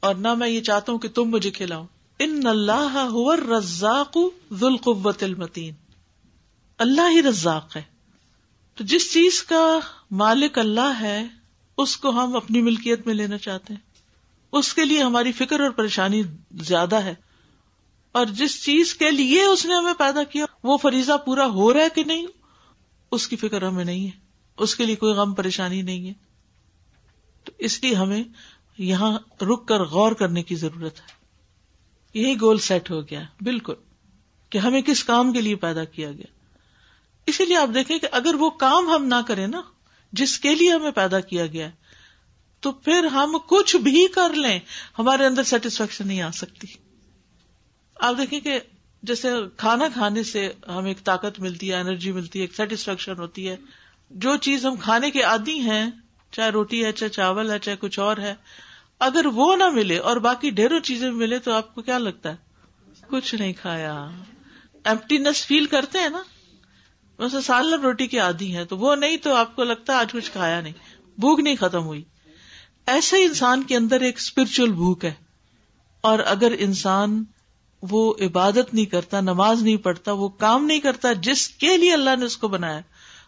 اور نہ میں یہ چاہتا ہوں کہ تم مجھے کھلاؤ۔ ان اللہ رزاق ذوالقوت المتین۔ اللہ ہی رزاق ہے۔ تو جس چیز کا مالک اللہ ہے، اس کو ہم اپنی ملکیت میں لینا چاہتے ہیں۔ اس کے لیے ہماری فکر اور پریشانی زیادہ ہے۔ اور جس چیز کے لیے اس نے ہمیں پیدا کیا، وہ فریضہ پورا ہو رہا ہے کہ نہیں؟ اس کی فکر ہمیں نہیں ہے۔ اس کے لیے کوئی غم پریشانی نہیں ہے۔ تو اس لیے ہمیں یہاں رک کر غور کرنے کی ضرورت ہے۔ یہی گول سیٹ ہو گیا۔ بالکل۔ کہ ہمیں کس کام کے لیے پیدا کیا گیا۔ اسی لیے آپ دیکھیں کہ اگر وہ کام ہم نہ کریں نا، جس کے لیے ہمیں پیدا کیا گیا، تو پھر ہم کچھ بھی کر لیں، ہمارے اندر سیٹسفیکشن نہیں آ سکتی۔ آپ دیکھیں کہ جیسے کھانا کھانے سے ہمیں ایک طاقت ملتی ہے انرجی ملتی ہے، ایک سیٹسفیکشن ہوتی ہے۔ جو چیز ہم کھانے کے عادی ہیں، چاہے روٹی ہے، چاہے چاول ہے، چاہے کچھ اور ہے اگر وہ نہ ملے اور باقی ڈھیروں چیزیں ملے تو آپ کو کیا لگتا ہے؟ کچھ نہیں کھایا۔ ایمٹینس فیل کرتے ہیں نا؟ ویسے سال روٹی کی آدھی ہے تو وہ نہیں تو آپ کو لگتا ہے آج کچھ کھایا نہیں۔ بھوک نہیں ختم ہوئی۔ ایسے انسان کے اندر ایک اسپرچل بھوک ہے۔ اور اگر انسان وہ عبادت نہیں کرتا، نماز نہیں پڑھتا، وہ کام نہیں کرتا جس کے لیے اللہ نے اس کو بنایا،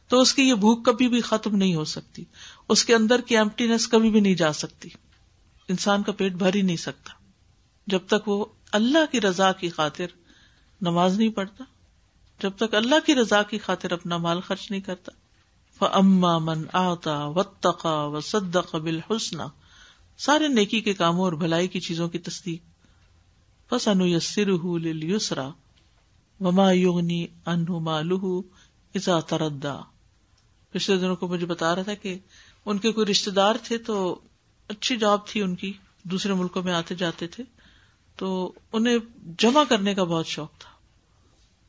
تو اس کی یہ بھوک کبھی بھی ختم نہیں ہو سکتی۔ اس کے اندر کی ایمٹینس کبھی بھی نہیں جا سکتی۔ انسان کا پیٹ بھر ہی نہیں سکتا۔ جب تک وہ اللہ کی رضا کی خاطر نماز نہیں پڑھتا، جب تک اللہ کی رضا کی خاطر اپنا مال خرچ نہیں کرتا۔ اما من آتا و و صدق سارے نیکی کے کاموں اور بھلائی کی چیزوں کی تصدیق۔ بس انو یسر یسرا وما یوگنی انہ مالو ازا تردا پچھلے دنوں کو مجھے بتا رہا تھا کہ ان کے کوئی رشتے دار تھے تو اچھی جاب تھی ان کی، دوسرے ملکوں میں آتے جاتے تھے۔ تو انہیں جمع کرنے کا بہت شوق تھا۔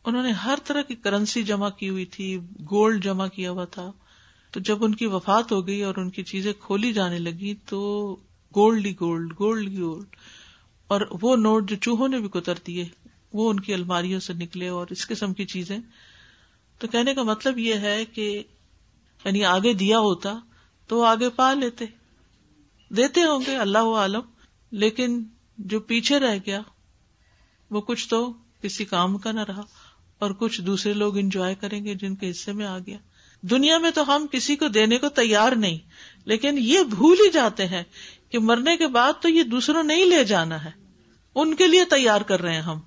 انہوں نے ہر طرح کی کرنسی جمع کی ہوئی تھی، گولڈ جمع کیا ہوا تھا۔ تو جب ان کی وفات ہو گئی اور ان کی چیزیں کھولی جانے لگی تو گولڈ ہی گولڈ گولڈ ہی گولڈ۔ اور وہ نوٹ جو چوہوں نے بھی کتر دیے وہ ان کی الماریوں سے نکلے اور اس قسم کی چیزیں۔ تو کہنے کا مطلب یہ ہے کہ یعنی آگے دیا ہوتا تو آگے پا لیتے۔ دیتے ہوں گے، اللہ عالم، لیکن جو پیچھے رہ گیا، وہ کچھ تو کسی کام کا نہ رہا، اور کچھ دوسرے لوگ انجوائے کریں گے جن کے حصے میں آ گیا۔ دنیا میں تو ہم کسی کو دینے کو تیار نہیں، لیکن یہ بھول ہی جاتے ہیں کہ مرنے کے بعد تو یہ دوسروں نہیں لے جانا ہے۔ ان کے لیے تیار کر رہے ہیں ہم۔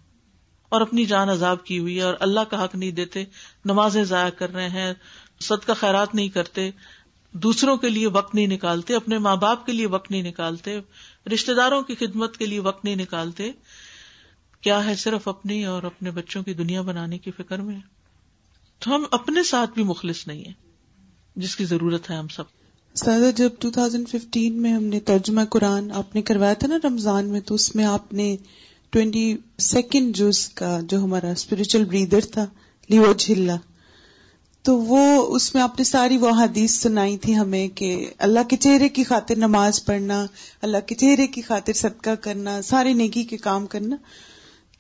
اور اپنی جان عذاب کی ہوئی ہے، اور اللہ کا حق نہیں دیتے، نمازیں ضائع کر رہے ہیں سد کا خیرات نہیں کرتے۔ دوسروں کے لیے وقت نہیں نکالتے، اپنے ماں باپ کے لیے وقت نہیں نکالتے رشتے داروں کی خدمت کے لیے وقت نہیں نکالتے۔ کیا ہے صرف اپنی اور اپنے بچوں کی دنیا بنانے کی فکر میں؟ تو ہم اپنے ساتھ بھی مخلص نہیں ہیں، جس کی ضرورت ہے ہم سب۔ سادہ جب 2015 میں ہم نے ترجمہ قرآن آپ نے کروایا تھا نا رمضان میں، تو اس میں آپ نے ٹوینٹی سیکنڈ جوز کا جو ہمارا اسپرچل بریدر تھا، لیو جھلا تو وہ اس میں آپ نے ساری وہ حدیث سنائی تھی ہمیں کہ اللہ کے چہرے کی خاطر نماز پڑھنا اللہ کے چہرے کی خاطر صدقہ کرنا سارے نیکی کے کام کرنا۔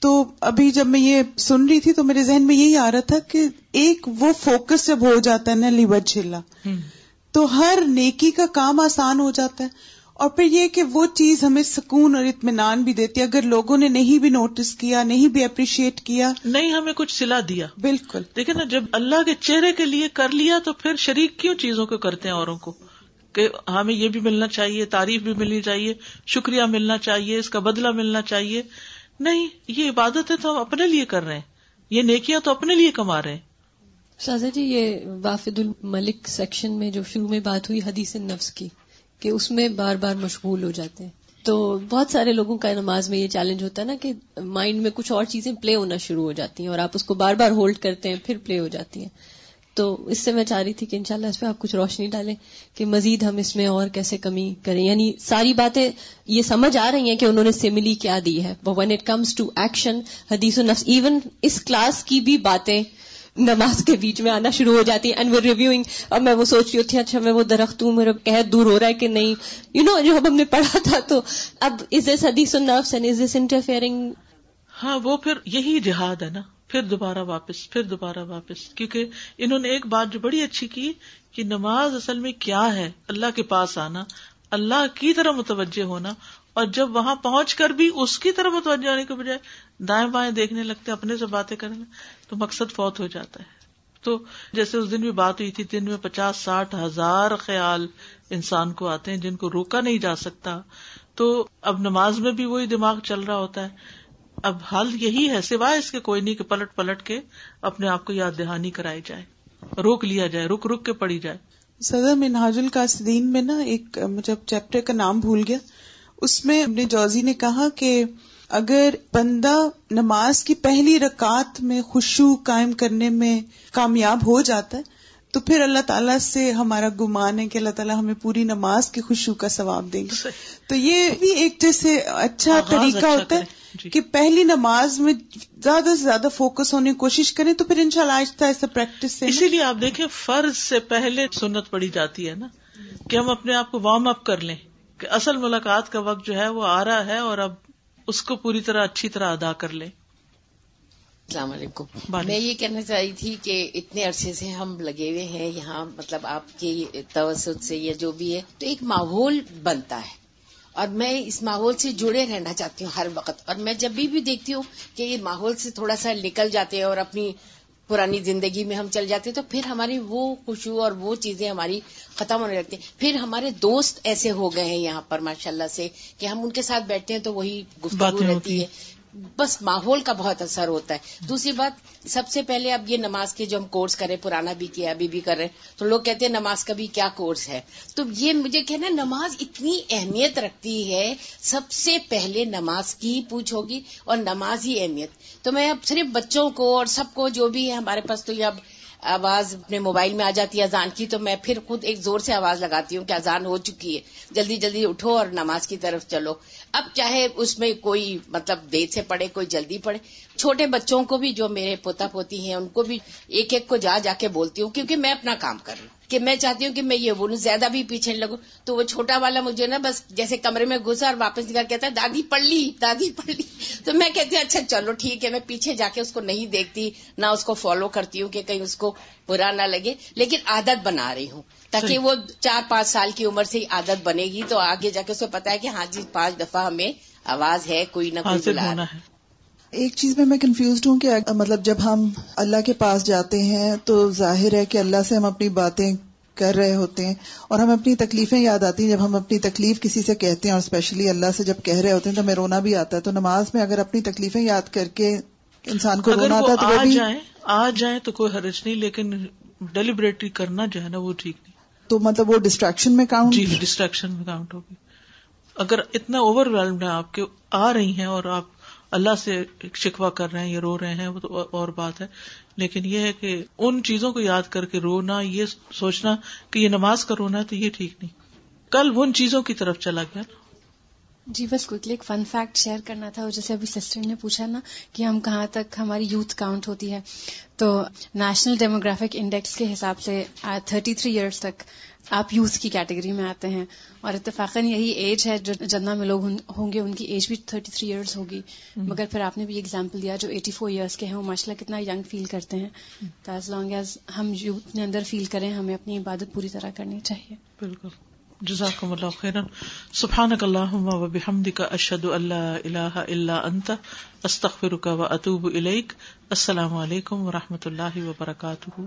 تو ابھی جب میں یہ سن رہی تھی تو میرے ذہن میں یہی آ رہا تھا کہ ایک وہ فوکس جب ہو جاتا ہے نا لیور جھیلا تو ہر نیکی کا کام آسان ہو جاتا ہے۔ اور پھر یہ کہ وہ چیز ہمیں سکون اور اطمینان بھی دیتی ہے۔ اگر لوگوں نے نہیں بھی نوٹس کیا نہیں بھی اپریشیٹ کیا۔ نہیں ہمیں کچھ سلا دیا۔ بالکل۔ دیکھیں نا جب اللہ کے چہرے کے لیے کر لیا تو پھر شریک کیوں چیزوں کو کرتے ہیں اوروں کو؟ کہ ہمیں یہ بھی ملنا چاہیے تعریف بھی ملنی چاہیے شکریہ ملنا چاہیے اس کا بدلہ ملنا چاہیے۔ نہیں یہ عبادت ہے تو ہم اپنے لیے کر رہے ہیں۔ یہ نیکیاں تو اپنے لیے کما رہے ہیں۔ شاہجہ جی یہ وافد الملک سیکشن میں جو شروع میں بات ہوئی حدیث نفس کی۔ کہ اس میں بار بار مشغول ہو جاتے ہیں۔ تو بہت سارے لوگوں کا نماز میں یہ چیلنج ہوتا ہے نا کہ مائنڈ میں کچھ اور چیزیں پلے ہونا شروع ہو جاتی ہیں اور آپ اس کو بار بار ہولڈ کرتے ہیں، پھر پلے ہو جاتی ہیں۔ تو اس سے میں چاہ رہی تھی کہ انشاءاللہ اس پہ آپ کچھ روشنی ڈالیں کہ مزید ہم اس میں اور کیسے کمی کریں۔ یعنی ساری باتیں یہ سمجھ آ رہی ہیں کہ انہوں نے سیملی کیا دی ہے۔ When it comes to action حدیث و نفس ایون اس کلاس کی بھی باتیں نماز کے بیچ میں آنا شروع ہو جاتی ہے اینڈ ریویوئنگ اب میں وہ سوچ رہی ہوتی اچھا میں وہ درخت ہوں، میرا قید دور ہو رہا ہے کہ نہیں؟ یو نو جو اب ہم نے پڑھا تھا تو اب از دس حدیث نفس اینڈ از دس انٹرفیئرنگ ہاں وہ پھر یہی جہاد ہے نا۔ پھر دوبارہ واپس، پھر دوبارہ واپس۔ کیونکہ انہوں نے ایک بات جو بڑی اچھی کی کہ نماز اصل میں کیا ہے؟ اللہ کے پاس آنا، اللہ کی طرح متوجہ ہونا اور جب وہاں پہنچ کر بھی اس کی طرف متوجہ ہونے کے بجائے دائیں بائیں دیکھنے لگتے اپنے سے باتیں کرنے تو مقصد فوت ہو جاتا ہے۔ تو جیسے اس دن بھی بات ہوئی تھی، دن میں پچاس ساٹھ ہزار خیال انسان کو آتے ہیں جن کو روکا نہیں جا سکتا۔ تو اب نماز میں بھی وہی دماغ چل رہا ہوتا ہے۔ اب حال یہی ہے، سوائے اس کے کوئی نہیں کہ پلٹ پلٹ کے اپنے آپ کو یاد دہانی کرائی جائے۔ روک لیا جائے، رک رک کے پڑی جائے۔ سزا منہاج القاصدین میں نا ایک جب چیپٹر کا نام بھول گیا۔ اس میں اپنے جوزی نے کہا کہ اگر بندہ نماز کی پہلی رکعت میں خوشبو قائم کرنے میں کامیاب ہو جاتا ہے تو پھر اللہ تعالیٰ سے ہمارا گمان ہے کہ اللہ تعالیٰ ہمیں پوری نماز کی خوشبو کا ثواب دیں گے۔ تو یہ بھی ایک جیسے اچھا طریقہ اچھا ہوتا ہے جی۔ کہ پہلی نماز میں زیادہ سے زیادہ فوکس ہونے کی کوشش کریں تو پھر ان شاء اللہ آہستہ آہستہ پریکٹس سے اسی لیے آپ دیکھیں فرض سے پہلے سنت پڑی جاتی ہے نا کہ ہم اپنے آپ کو وارم اپ کر لیں۔ کہ اصل ملاقات کا وقت جو ہے وہ آ رہا ہے اور اب اس کو پوری طرح اچھی طرح ادا کر لیں السلام علیکم۔ میں یہ کہنا چاہ رہی تھی کہ اتنے عرصے سے ہم لگے ہوئے ہیں یہاں مطلب آپ کے توسط سے یا جو بھی ہے تو ایک ماحول بنتا ہے۔ اور میں اس ماحول سے جڑے رہنا چاہتی ہوں ہر وقت۔ اور میں جب بھی بھی دیکھتی ہوں کہ یہ ماحول سے تھوڑا سا نکل جاتے ہیں اور اپنی پرانی زندگی میں ہم چل جاتے تو پھر ہماری وہ خوشبو اور وہ چیزیں ہماری ختم ہونے لگتی ہیں۔ پھر ہمارے دوست ایسے ہو گئے ہیں یہاں پر ماشاء اللہ سے کہ ہم ان کے ساتھ بیٹھتے ہیں تو وہی گفتگو رہتی ہے بس ماحول کا بہت اثر ہوتا ہے۔ دوسری بات، سب سے پہلے اب یہ نماز کے جو ہم کورس کریں، پرانا بھی کیا، ابھی بھی کر رہے ہیں، تو لوگ کہتے ہیں نماز کا بھی کیا کورس ہے؟ تو یہ مجھے کہنا نماز اتنی اہمیت رکھتی ہے، سب سے پہلے نماز کی پوچھ ہوگی اور نماز ہی اہمیت۔ تو میں اب صرف بچوں کو اور سب کو جو بھی ہے ہمارے پاس، تو یہ اب آواز اپنے موبائل میں آ جاتی ہے اذان کی، تو میں پھر خود ایک زور سے آواز لگاتی ہوں کہ اذان ہو چکی ہے۔ جلدی جلدی اٹھو اور نماز کی طرف چلو۔ اب چاہے اس میں کوئی مطلب دیر سے پڑھے کوئی جلدی پڑھے چھوٹے بچوں کو بھی جو میرے پوتا پوتی ہیں، ان کو بھی ایک ایک کو جا جا کے بولتی ہوں، کیونکہ میں اپنا کام کر رہی ہوں۔ کہ میں چاہتی ہوں کہ میں یہ بولوں زیادہ بھی پیچھے لگوں۔ تو وہ چھوٹا والا مجھے نا بس جیسے کمرے میں گھسا اور واپس نکال کہتا ہے دادی پڑھ لی دادی پڑھ لی۔ تو میں کہتی ہوں اچھا چلو ٹھیک ہے میں پیچھے جا کے اس کو نہیں دیکھتی نہ اس کو فالو کرتی ہوں کہ کہیں اس کو برا نہ لگے۔ لیکن عادت بنا رہی ہوں تاکہ وہ چار پانچ سال کی عمر سے ہی عادت بنے گی۔ تو آگے جا کے اس کو پتا ہے کہ ہاں جی پانچ دفعہ ہمیں آواز ہے کوئی نہ کوئی بلا ایک چیز میں میں کنفیوزڈ ہوں کہ مطلب جب ہم اللہ کے پاس جاتے ہیں تو ظاہر ہے کہ اللہ سے ہم اپنی باتیں کر رہے ہوتے ہیں اور ہمیں اپنی تکلیفیں یاد آتی ہیں جب ہم اپنی تکلیف کسی سے کہتے ہیں اور اسپیشلی اللہ سے جب کہہ رہے ہوتے ہیں تو ہمیں رونا بھی آتا ہے تو نماز میں اگر اپنی تکلیفیں یاد کر کے انسان کو رونا آتا تو آ جائیں آ جائیں تو کوئی حرج نہیں لیکن ڈیلیبریٹلی کرنا جو ہے نا وہ ٹھیک نہیں۔ تو مطلب وہ ڈسٹریکشن میں کاؤنٹ جی ڈسٹریکشن میں کاؤنٹ ہوگی۔ اگر اتنا اوور ویلڈ ہے آپ کے آ رہی ہیں اور آپ اللہ سے شکوا کر رہے ہیں یا رو رہے ہیں، وہ تو اور بات ہے۔ لیکن یہ ہے کہ ان چیزوں کو یاد کر کے رونا، یہ سوچنا کہ یہ نماز کا رونا ہے تو یہ ٹھیک نہیں۔ کل ان چیزوں کی طرف چلا گیا۔ نا جی بس کوئکلی ایک فن فیکٹ شیئر کرنا تھا جیسے ابھی سسٹر نے پوچھا نا کہ ہم کہاں تک ہماری یوتھ کاؤنٹ ہوتی ہے تو نیشنل ڈیموگرافک انڈیکس کے حساب سے تھرٹی تھری ایئرس تک آپ یوتھ کی کیٹیگری میں آتے ہیں اور اتفاقاً یہی ایج ہے جو جنا میں لوگ ہوں گے ان کی ایج بھی تھرٹی تھری ایئرس ہوگی مگر پھر آپ نے بھی ایگزامپل دیا جو ایٹی فور ایئرس کے ہیں وہ ماشاء اللہ کتنا ینگ فیل کرتے ہیں۔ تو ایز لانگ ایز ہم یوتھ نے اندر فیل کریں ہمیں اپنی عبادت پوری طرح کرنی چاہیے۔ بالکل۔ جزاکم اللہ خیرن. سبحانک اللہم و بحمدک اشہد اللہ الہ الا انت، استغفرک و اتوب الیک. السلام علیکم و رحمۃ اللہ وبرکاتہ.